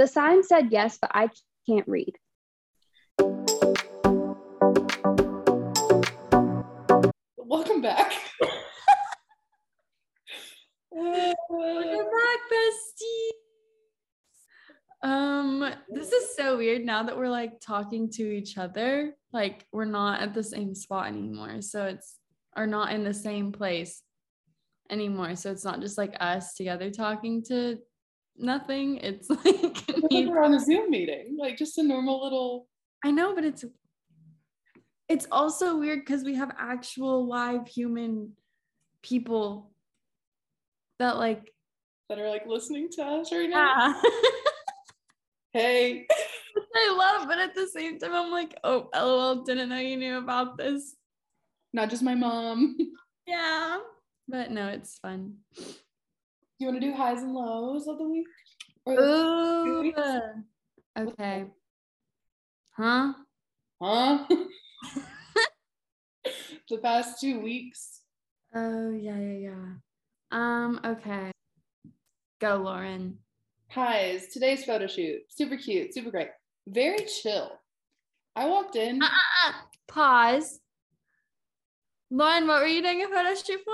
The sign said yes, but I can't read. Welcome back. Welcome back, bestie. Um, this is so weird now that we're like talking to each other. Like we're not at the same spot anymore. So it's are not in the same place anymore. So it's not just like us together talking to nothing. It's like we're on a Zoom meeting, like just a normal little. I know, but it's it's also weird because we have actual live human people that like that are like listening to us right now. yeah. Hey, I love, but at the same time, I'm like, oh, lol, didn't know you knew about this. not just my mom. Yeah. But no, it's fun. You want to do highs and lows of the week? Ooh. Okay. Huh? huh? the past two weeks. Oh, yeah, yeah, yeah. Um, okay. Go, Lauren. Highs. Today's photo shoot. Super cute. Super great. Very chill. I walked in. Uh-uh. Pause. Lauren, what were you doing a photo shoot for?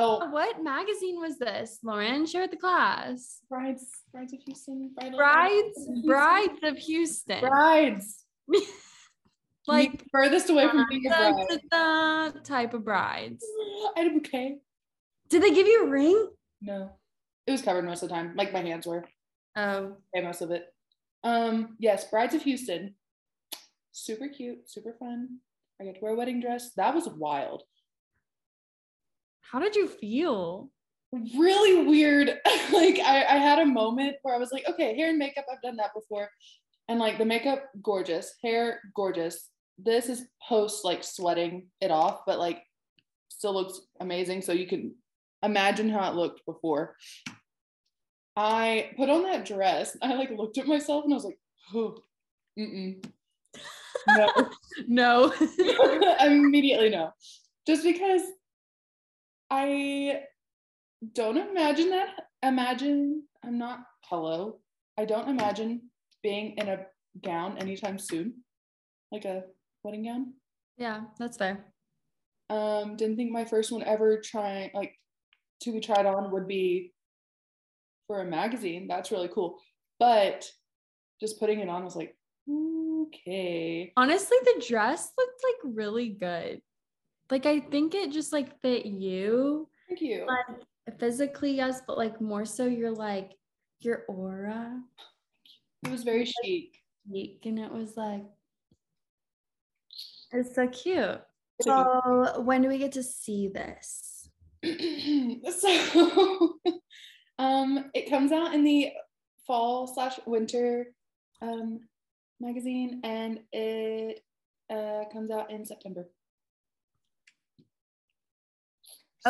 Oh, What magazine was this, Lauren? Share with the class. brides. Brides of Houston. Bridal Brides, Houston. Brides of Houston. Brides. like Me furthest away from being a bride. da, da type of brides. I had a bouquet. Did they give you a ring? No. It was covered most of the time. Like my hands were. Oh, Okay, most of it. Um, yes, Brides of Houston. Super cute, super fun. I got to wear a wedding dress. That was wild. How did you feel? Really weird. like I, I had a moment where I was like, okay, hair and makeup, I've done that before. And like the makeup, gorgeous. Hair, gorgeous. This is post like sweating it off, but like still looks amazing. So you can imagine how it looked before. I put on that dress. I like looked at myself and I was like, oh, mm-mm. No. No. immediately no. Just because I don't imagine that. Imagine I'm not hello. I don't imagine being in a gown anytime soon, like a wedding gown. yeah, that's fair. Um, didn't think my first one ever trying like to be tried on would be for a magazine. That's really cool. But just putting it on was like, okay. Honestly, the dress looked like really good. Like I think it just like fit you. Thank you. Like physically, yes, but like more so your like your aura. It was very chic. Yeek, And it was like it's so cute. So- So when do we get to see this? so um it comes out in the fall slash winter um magazine and it uh comes out in september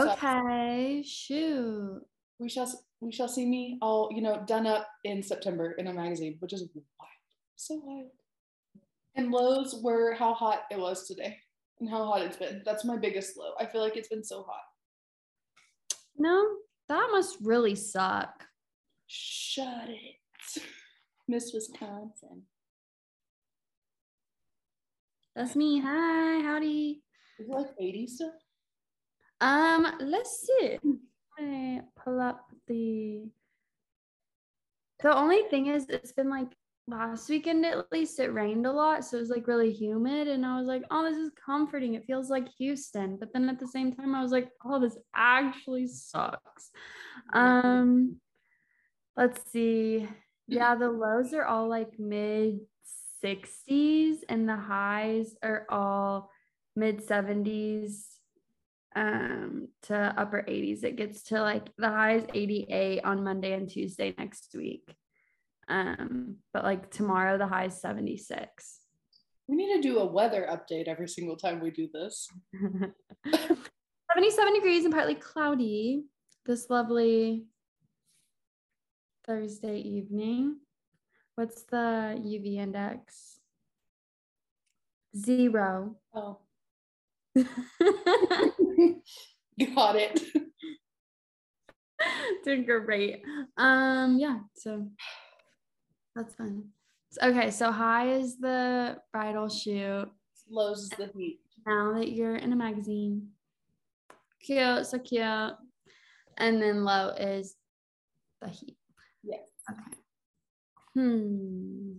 So Okay, shoot. we shall we shall see me all you know done up in september in a magazine which is wild so wild and lows were how hot it was today and how hot it's been that's my biggest low i feel like it's been so hot No, that must really suck. Shut it. Miss Wisconsin. That's me. Hi, howdy. Is it like 80 still? Um, let's see. I pull up the. The only thing is, it's been like last weekend at least. It rained a lot, so it was like really humid, and I was like, "Oh, this is comforting. It feels like Houston." But then at the same time, I was like, "Oh, this actually sucks." Um, let's see. Yeah, the lows are all like mid 60s, and the highs are all mid 70s um to upper 80s it gets to like the highs 88 on monday and tuesday next week. Um but like tomorrow the high is 76 We need to do a weather update every single time we do this. 77 degrees and partly cloudy this lovely thursday evening. What's the uv index? Zero. Oh, got it. Doing great. Um, yeah. So That's fun. Okay, so high is the bridal shoot. Lows is the heat. Now that you're in a magazine. Cute, so cute. And then low is the heat. Yes. Okay. Hmm.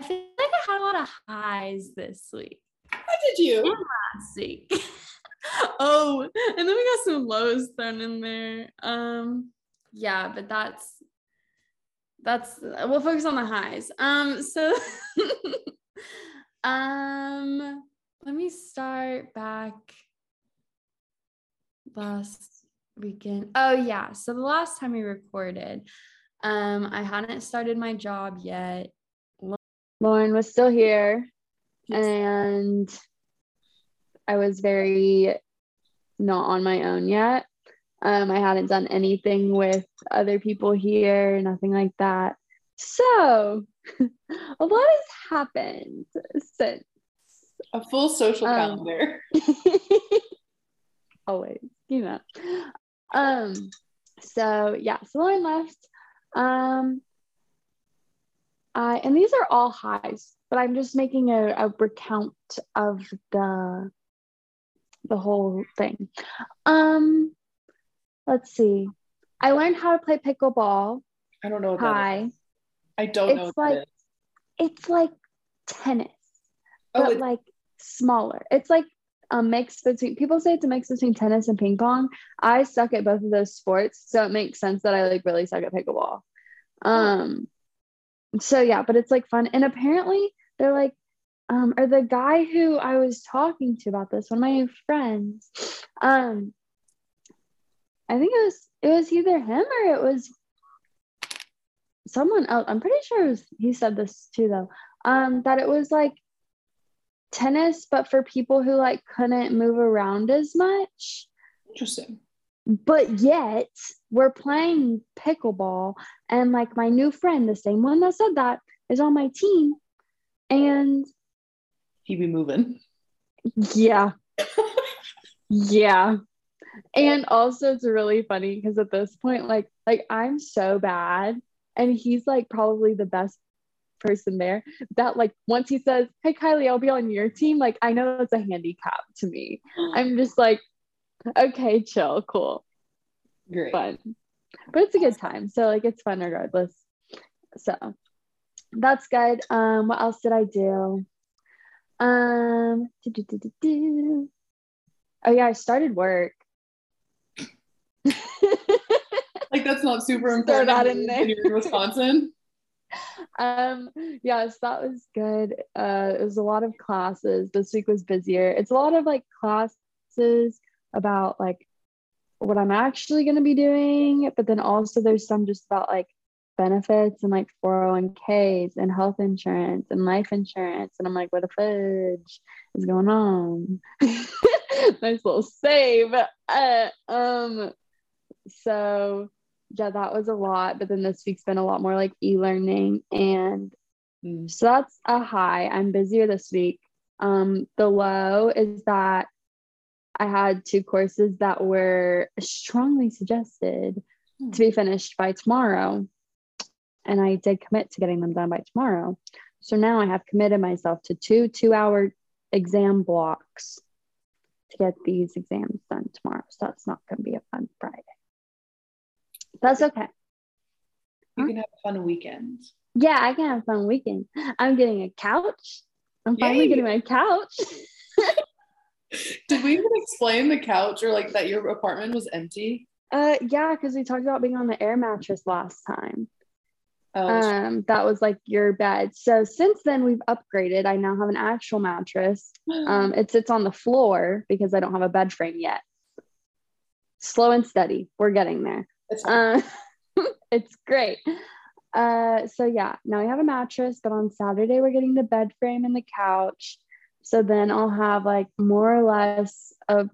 I feel like I had a lot of highs this week. How did you? Last week. oh, and then we got some lows thrown in there. Um, yeah, but that's that's we'll focus on the highs. Um, so um let me start back last weekend. Oh yeah. So the last time we recorded, um, I hadn't started my job yet. Lauren was still here and I was very not on my own yet. Um, I hadn't done anything with other people here, nothing like that. So a lot has happened since. A full social Um, calendar. Always, you know. Um, so yeah, so Lauren left. Um, I and these are all highs, but I'm just making a, a recount of the the whole thing. Um, let's see. I learned how to play pickleball. I don't know what that is. Hi. I don't know It's what that like- is. It's like tennis, Oh, but it's, like smaller. It's like a mix between people say it's a mix between tennis and ping pong. I suck at both of those sports, so it makes sense that I like really suck at pickleball. Um so yeah, but it's like fun. And apparently they're like, um, or the guy who I was talking to about this, one of my friends, um, I think it was it was either him or it was someone else. I'm pretty sure was he said this too though. Um, that it was like tennis, but for people who like couldn't move around as much. interesting. But yet we're playing pickleball, and like my new friend, the same one that said that, is on my team. And He be moving. yeah, yeah. And also it's really funny because at this point, like, like I'm so bad, and he's like probably the best person there. That like once he says, "Hey Kylie, I'll be on your team," like I know that's a handicap to me. I'm just like, okay, chill, cool. Great. fun. But it's a good time. So like it's fun regardless. So that's good. Um, what else did I do? Um, oh yeah, I started work. Like that's not super Throw important. that when in there. You're in Wisconsin. um, yes, that was good. Uh, it was a lot of classes. This week was busier. It's a lot of like classes about like what I'm actually going to be doing, but then also there's some just about like benefits and like 401ks and health insurance and life insurance. And I'm like, what a fudge is going on? nice little save. Uh, um, so yeah, that was a lot. But then this week's been a lot more like e-learning and Mm. so that's a high. I'm busier this week. Um, the low is that I had two courses that were strongly suggested Hmm. to be finished by tomorrow. And I did commit to getting them done by tomorrow. So now I have committed myself to two two hour exam blocks to get these exams done tomorrow. So that's not going to be a fun Friday. That's okay. You can have a fun weekend. Yeah, I can have a fun weekend. I'm getting a couch. I'm finally Yay. getting my couch. Did we even explain the couch or like that your apartment was empty? Uh, yeah, because we talked about being on the air mattress last time. Oh, Um, that was like your bed. So since then we've upgraded. I now have an actual mattress. Um, it sits on the floor because I don't have a bed frame yet. Slow and steady. We're getting there. it's. Uh, it's great. Uh, so yeah, now we have a mattress, but on Saturday we're getting the bed frame and the couch. So then I'll have like more or less a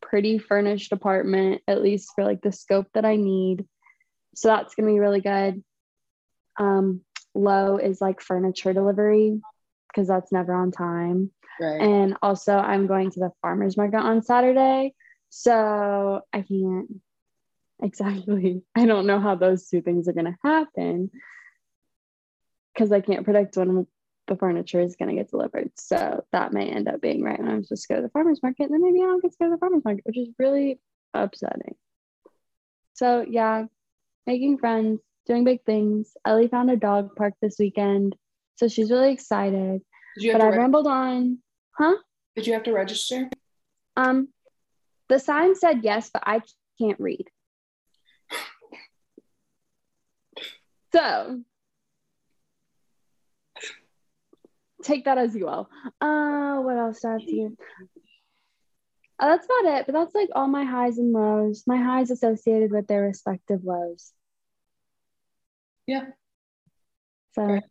pretty furnished apartment, at least for like the scope that I need. So that's gonna be really good. Um, low is like furniture delivery because that's never on time. right. And also, I'm going to the farmer's market on Saturday. So I can't, exactly. I don't know how those two things are going to happen because I can't predict when the furniture is going to get delivered. So that may end up being right when I'm supposed to go to the farmer's market. And then maybe I don't get to go to the farmer's market, which is really upsetting. So yeah, making friends, doing big things. Ellie found a dog park this weekend. So she's really excited. But I reg- rambled on. Huh? Did you have to register? Um, the sign said yes, but I can't read. So take that as you will. Uh, what else do I have to do? Uh, that's about it. But that's like all my highs and lows. My highs associated with their respective lows. Yeah. So okay.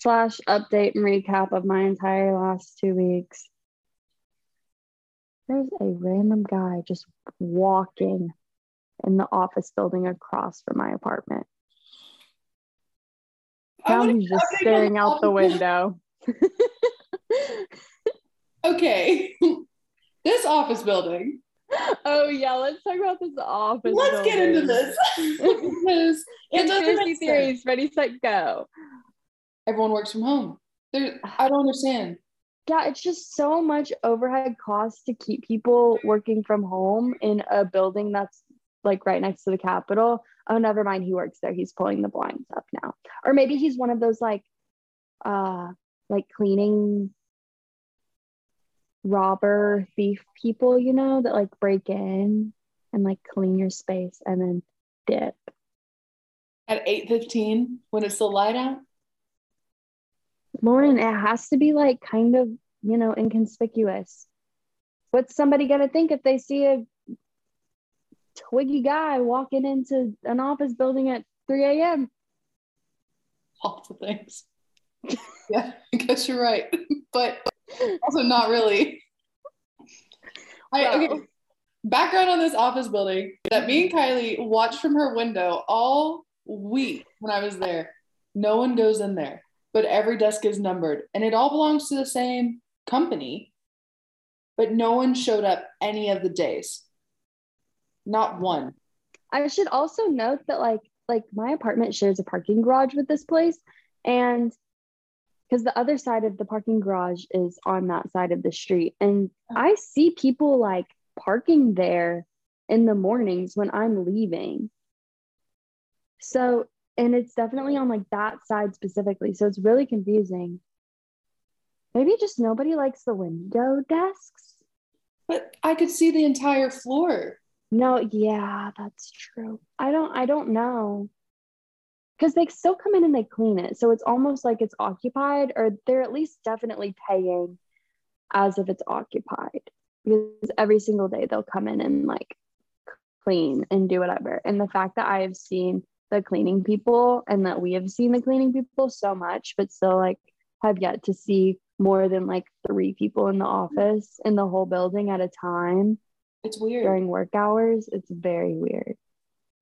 slash update and recap of my entire last two weeks. There's a random guy just walking in the office building across from my apartment. Now he's just staring out the window. okay. this office building. Oh yeah, let's talk about this office. Let's building. get into this because it doesn't theories. Ready, set, go. Everyone works from home. There, I don't understand. Yeah, it's just so much overhead cost to keep people working from home in a building that's like right next to the Capitol. Oh, never mind. He works there. He's pulling the blinds up now. Or maybe he's one of those like, uh, like cleaning robber thief people, you know, that like break in and like clean your space and then dip. At 8:15 when it's still light out? Lauren, it has to be like kind of, you know, inconspicuous. What's somebody gonna think if they see a twiggy guy walking into an office building at 3 a.m. Awful things. yeah, I guess you're right. But also not really. I, okay. Background on this office building that me and Kylie watched from her window all week when I was there. No one goes in there, but every desk is numbered and it all belongs to the same company, but no one showed up any of the days. Not one. I should also note that like like my apartment shares a parking garage with this place and because the other side of the parking garage is on that side of the street and I see people like parking there in the mornings when I'm leaving. So and it's definitely on like that side specifically. So it's really confusing. Maybe just nobody likes the window desks. But I could see the entire floor. No, yeah, that's true. I don't I don't know. Cuz they still come in and they clean it. So it's almost like it's occupied or they're at least definitely paying as if it's occupied. Because every single day they'll come in and like clean and do whatever. And the fact that I have seen the cleaning people and that we have seen the cleaning people so much but still like have yet to see more than like three people in the office in the whole building at a time it's weird. During work hours, it's very weird.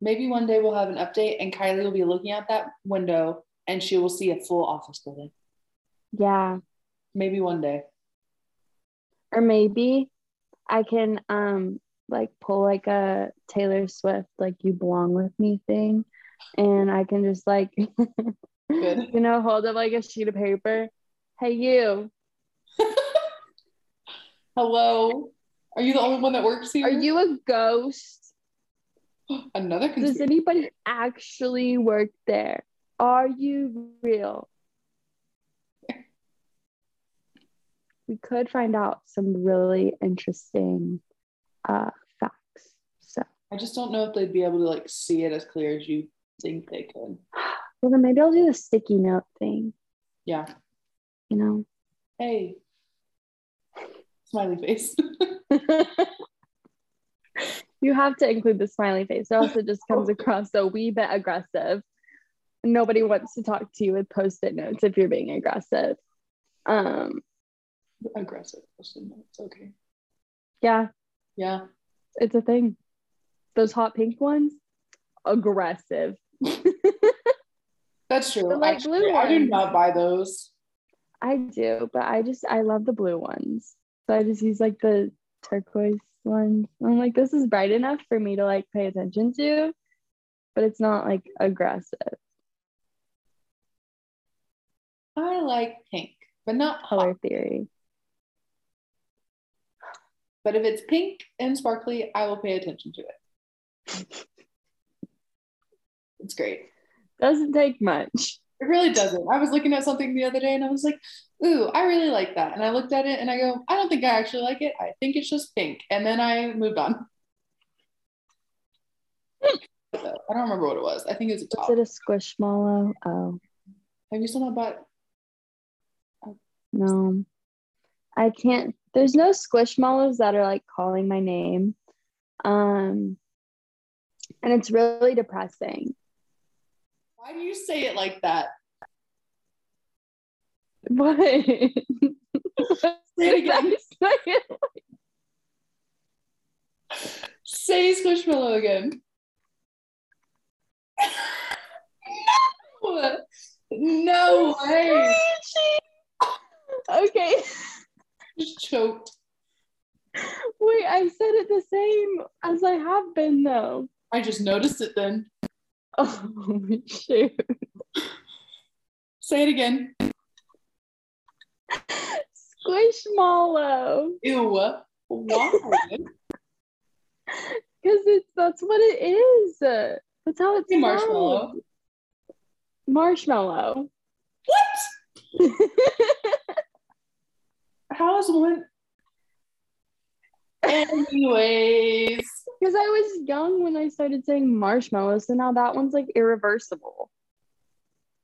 Maybe one day we'll have an update and Kylie will be looking out that window and she will see a full office building. Yeah. Maybe one day. Or maybe I can um like pull like a Taylor Swift like you belong with me thing and I can just like you know hold up like a sheet of paper. Hey you. Hello. Are you the only one that works here? Are you a ghost? Another conspiracy. Does anybody actually work there? Are you real? we could find out some really interesting uh, facts. So I just don't know if they'd be able to like see it as clear as you think they could. Well, then maybe I'll do the sticky note thing. Yeah. You know. Hey. Smiley face. you have to include the smiley face, It also just comes across a wee bit aggressive. Nobody wants to talk to you with post-it notes if you're being aggressive. Um, aggressive post-it notes. Okay. Yeah. Yeah. It's a thing. Those hot pink ones, aggressive. That's true. Like Actually, blue I do not buy those. I do, but I just I love the blue ones. So I just use like the turquoise ones. I'm like, this is bright enough for me to like pay attention to, but it's not like aggressive. I like pink, but not Color theory. But if it's pink and sparkly, I will pay attention to it. It's great. Doesn't take much. It really doesn't. I was looking at something the other day and I was like, ooh, I really like that. And I looked at it and I go, I don't think I actually like it. I think it's just pink. And then I moved on. I don't remember what it was. I think it was a Is top. it a squishmallow? Oh Have you still not bought? no. I can't there's no squishmallows that are like calling my name. Um and it's really depressing. Why do you say it like that? What? Say it again. Say Squishmallow again. no! No way! okay. Just choked. Wait, I said it the same as I have been though. I just noticed it then. Oh my shoot. Say it again. Squishmallow. Ew. Why? Because it's that's what it is. That's how it's Say marshmallow. Marshmallow. What? How is one? Anyways, Because I was young when I started saying marshmallow, so now that one's like irreversible.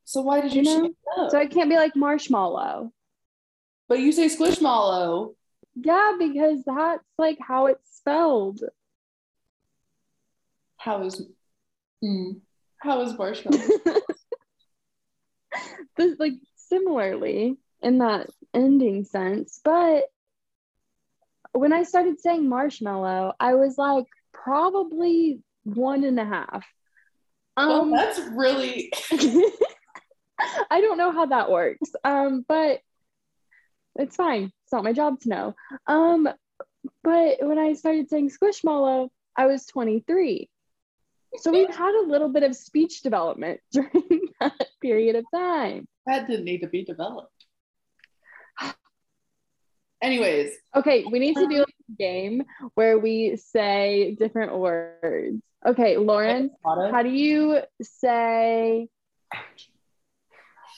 so why did you, You know? shake it up? So I can't be like marshmallow. but you say squishmallow. Yeah, because that's like how it's spelled. How is? Hmm. How is marshmallow? this like similarly in that ending sense but when i started saying marshmallow i was like probably one and a half. Um that's really. i don't know how that works. Um but it's fine. It's not my job to know. Um but when i started saying squishmallow i was 23 so we've had a little bit of speech development during that period of time. That didn't need to be developed. Anyways, Okay, we need to do a game where we say different words. Okay, Lauren, how do you say?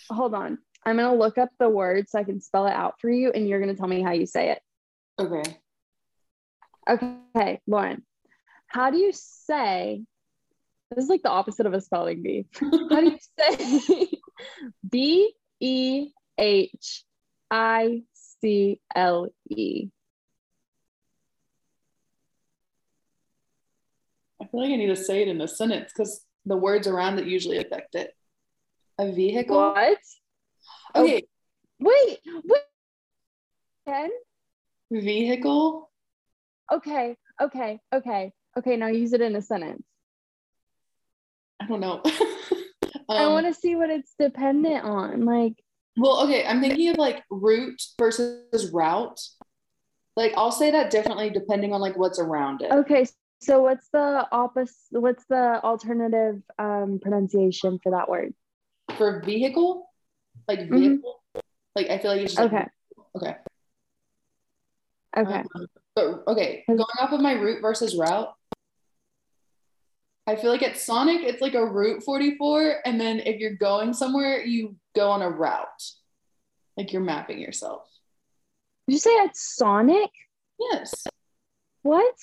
Hold on. I'm going to look up the word so I can spell it out for you, and you're going to tell me how you say it. okay. Okay, Lauren, how do you say? This is like the opposite of a spelling bee. How do you say B E H I C L E? I feel like I need to say it in a sentence because the words around it usually affect it. A vehicle. What? Okay. Wait, wait. Again? Vehicle. Okay, okay, okay, okay. Now use it in a sentence. I don't know. I Um, want to see what it's dependent on. Like, Well, okay, I'm thinking of like route versus route. Like I'll say that differently depending on like what's around it. okay, so what's the opposite? What's the alternative um, pronunciation for that word? For vehicle, like Mhm. vehicle, like I feel like it's just like, Okay, okay. okay. Um, but okay, going off of my route versus route, I feel like at Sonic it's like a route 44, and then if you're going somewhere, you go on a route. Like you're mapping yourself. Did you say it's Sonic? Yes. What?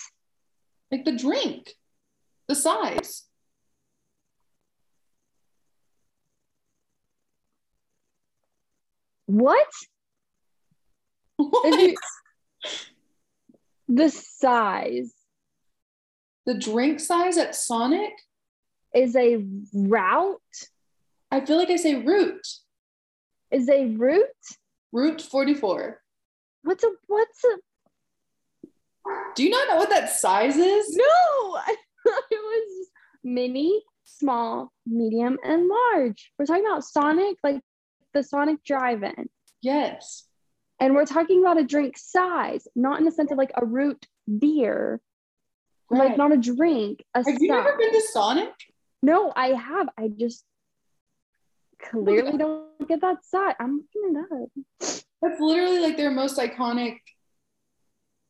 Like the drink, the size. What? If you, the size the drink size at Sonic? is a route. I feel like I say root. Is a root? Route 44. What's a what's a Do you not know what that size is? no? I thought it was mini, small, medium, and large. We're talking about Sonic, like the Sonic drive-in. Yes. And we're talking about a drink size, not in the sense of like a root beer, like not a drink, a Have you ever been to Sonic? No, I have. I just clearly don't get that side. I'm looking it up. That's literally like their most iconic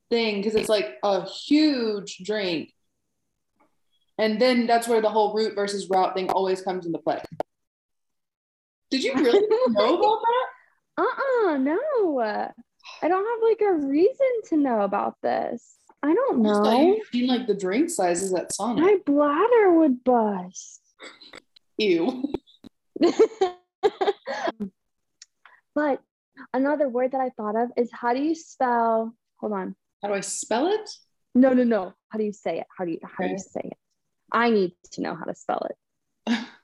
thing because it's like a huge drink. And then that's where the whole root versus route thing always comes into play. Did you really know about that? Uh-uh, no. I don't have like a reason to know about this. I don't I know. you'd seen like the drink sizes at Sonic. My bladder would bust. Ew. but another word that I thought of is how do you spell? Hold on. How do I spell it? No, no, no. How do you say it? How do you how do you say it? I need to know how to spell it.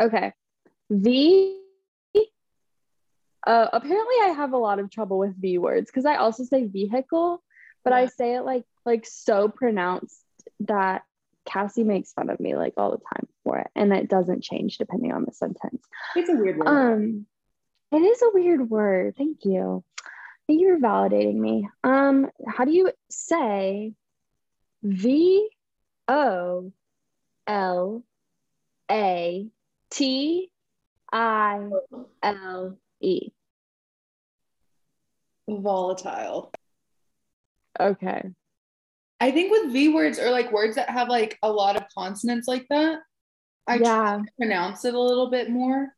Okay. V. Uh, apparently, I have a lot of trouble with V words because I also say vehicle, but I say it like like so pronounced that Cassie makes fun of me like all the time for it, and it doesn't change depending on the sentence. It's a weird word. Um, it is a weird word. Thank you. Thank you for validating me. Um, how do you say V O L A T I L E? Volatile. Okay. I think with V words or like words that have like a lot of consonants like that, I yeah. pronounce it a little bit more.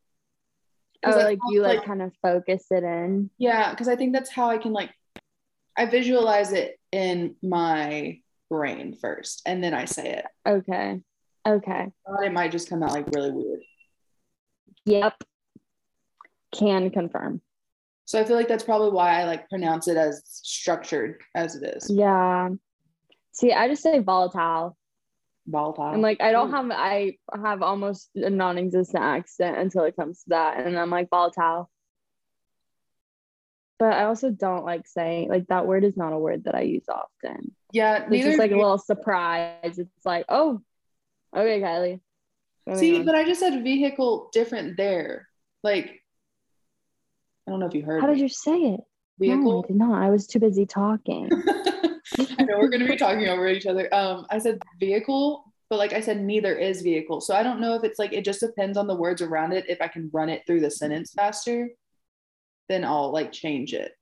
Oh, like you like kind of focus it in. Yeah, because I think that's how I can like I visualize it in my brain first and then I say it. Okay. Okay. Or it might just come out like really weird. Yep. Can confirm. So I feel like that's probably why I like pronounce it as structured as it is. Yeah. See, I just say volatile. Volatile. And like I don't hmm. have I have almost a non-existent accent until it comes to that. And I'm like volatile. But I also don't like saying like that word is not a word that I use often. yeah, It's just like a little surprise. It's like, oh, okay, Kylie. See, on. but I just said vehicle different there. Like I don't know if you heard how did you say it? No, vehicle. I did not. I was too busy talking. I know we're gonna be talking over each other. Um, I said vehicle, but like I said, neither is vehicle. So I don't know if it's like it just depends on the words around it. If I can run it through the sentence faster, then I'll like change it.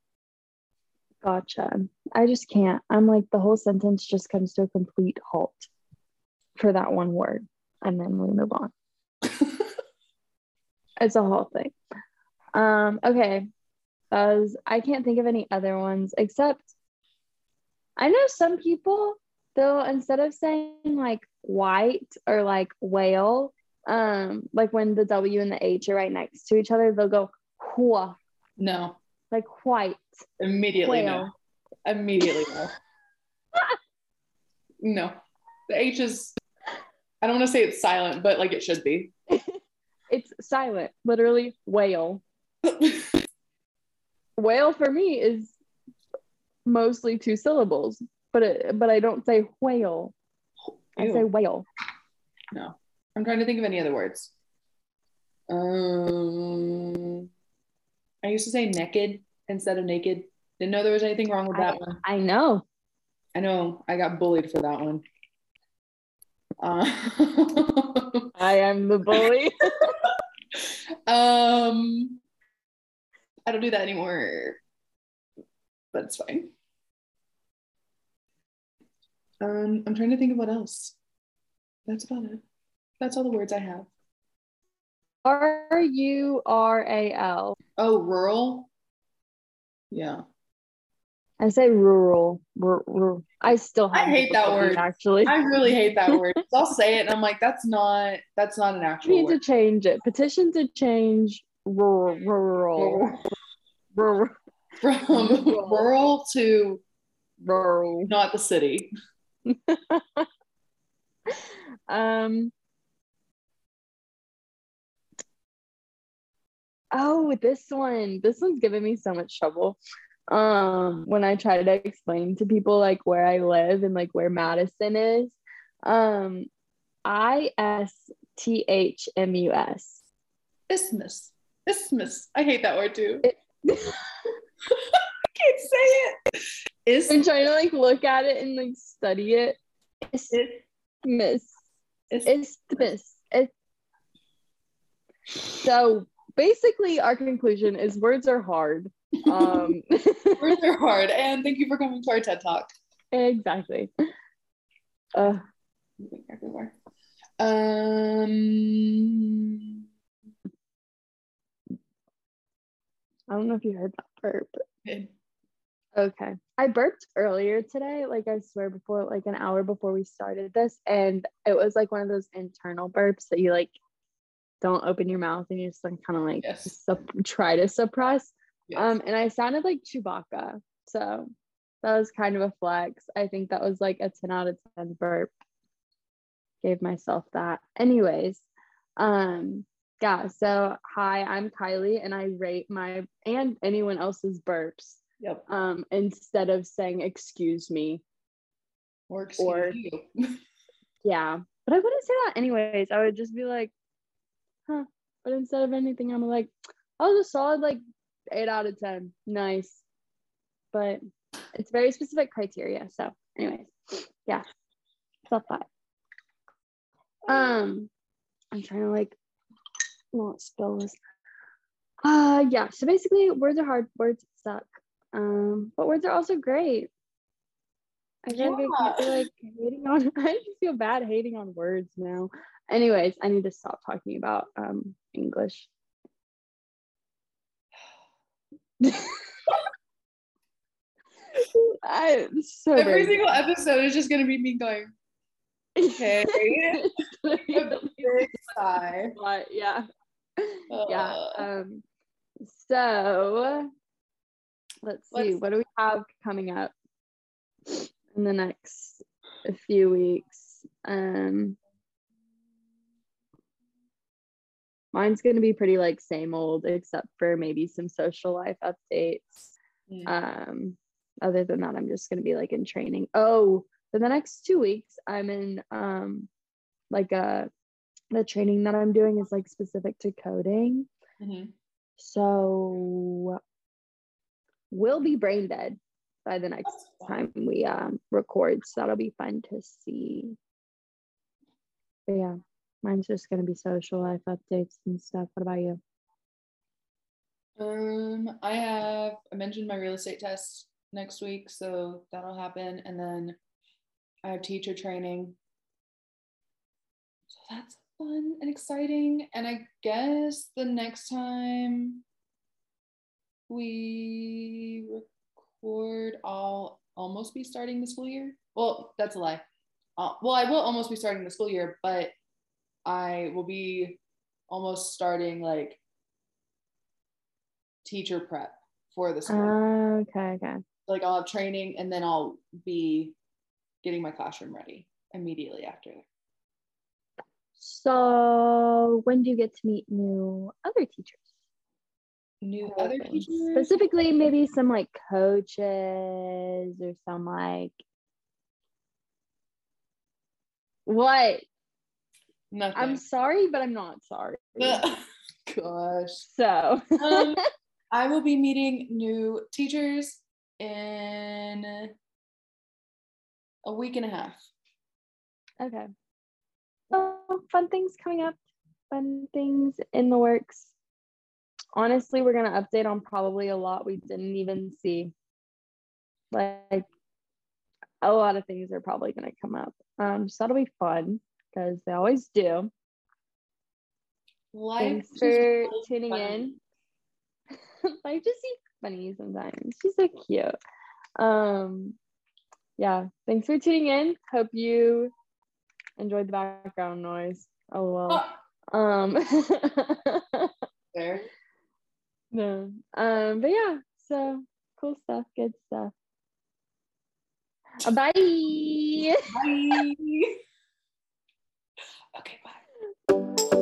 Gotcha. I just can't. I'm like the whole sentence just comes to a complete halt for that one word, and then we move on. It's a whole thing. Um. Okay. As I can't think of any other ones except I know some people they'll instead of saying like white or like whale, um, like when the W and the H are right next to each other, they'll go wha, No, like white immediately whale. no. Immediately no. no. The H is I don't want to say it's silent, but like it should be. It's silent, literally whale. Whale for me is mostly two syllables, but it, but I don't say whale. I say whale. No. I'm trying to think of any other words. Um, I used to say naked instead of naked. Didn't know there was anything wrong with that one. I know. I know I got bullied for that one. Uh, I am the bully. um, I don't do that anymore. But it's fine. Um, I'm trying to think of what else. That's about it. That's all the words I have. R U R A L. Oh, rural. Yeah. I say rural. Rur- rur- I still I hate that word. Actually, I really hate that word. I'll say it and I'm like, that's not that's not an actual need to change it. Petition to change rural. Rural. Rural. From Rural. to rural. not the city. Um. Oh, this one. This one's giving me so much trouble. Um, when I try to explain to people like where I live and like where Madison is. Um, I S T H M U S. Isthmus. Isthmus. I hate that word too. It- I can't say it. Is I'm trying to like look at it and like study it. Isthmus. is Isthmus. So basically our conclusion is words are hard. Um words are hard. And thank you for coming to our TED Talk. exactly. Uh everywhere. Um I don't know if you heard that burp. Okay. I burped earlier today, like I swear before like an hour before we started this. And it was like one of those internal burps that you like don't open your mouth and you just like kind of like Yes. sup- try to suppress. yes. Um, and I sounded like Chewbacca. So that was kind of a flex. I think that was like a 10 out of 10 burp. Gave myself that. Anyways, um, yeah, so hi, I'm Kylie and I rate my and anyone else's burps yep. um instead of saying excuse me. Or excuse or- you. Yeah. But I wouldn't say that anyways. I would just be like, huh. But instead of anything, I'm like, I was a solid like eight out of ten. Nice. But it's very specific criteria. So, anyways, yeah. That. Um, I'm trying to like spill this. Uh yeah, so basically words are hard, words suck. Um, but words are also great. I feel like I like hating on I just feel bad hating on words now. Anyways, I need to stop talking about um English. I so Every very- single episode is just gonna be me going, okay. A big sigh. but yeah. yeah. Uh, Um so let's see, what do we have coming up in the next few weeks? Um mine's gonna be pretty like same old except for maybe some social life updates. mm, Um other than that, I'm just gonna be like in training. Oh, for the next two weeks, I'm in um like a the training that I'm doing is like specific to coding. mhm. So we'll be brain dead by the next time we um record. So that'll be fun to see. But yeah, mine's just gonna be social life updates and stuff. What about you? Um, I have I mentioned my real estate test next week, so that'll happen, and then I have teacher training. So that's fun and exciting. And I guess the next time we record, I'll almost be starting the school year. Well, that's a lie. Uh, well, I will almost be starting the school year, but I will be almost starting like teacher prep for the school. year. okay, okay. like I'll have training and then I'll be getting my classroom ready immediately after. So when do you get to meet new other teachers? New other teachers. Specifically, maybe some like coaches or some like what? Nothing. I'm sorry, but I'm not sorry. Gosh. So Um, I will be meeting new teachers in a week and a half. okay. Fun things coming up, fun things in the works. Honestly, we're gonna update on probably a lot we didn't even see. Like a lot of things are probably gonna come up. Um, so that'll be fun because they always do. Life Thanks for tuning funny. in. Life just seems funny sometimes. She's so cute. Um, yeah, thanks for tuning in. Hope you enjoyed the background noise. Oh well. Oh. Um Fair. No. Um, but yeah, so cool stuff, good stuff. Uh, bye. Bye. okay, bye.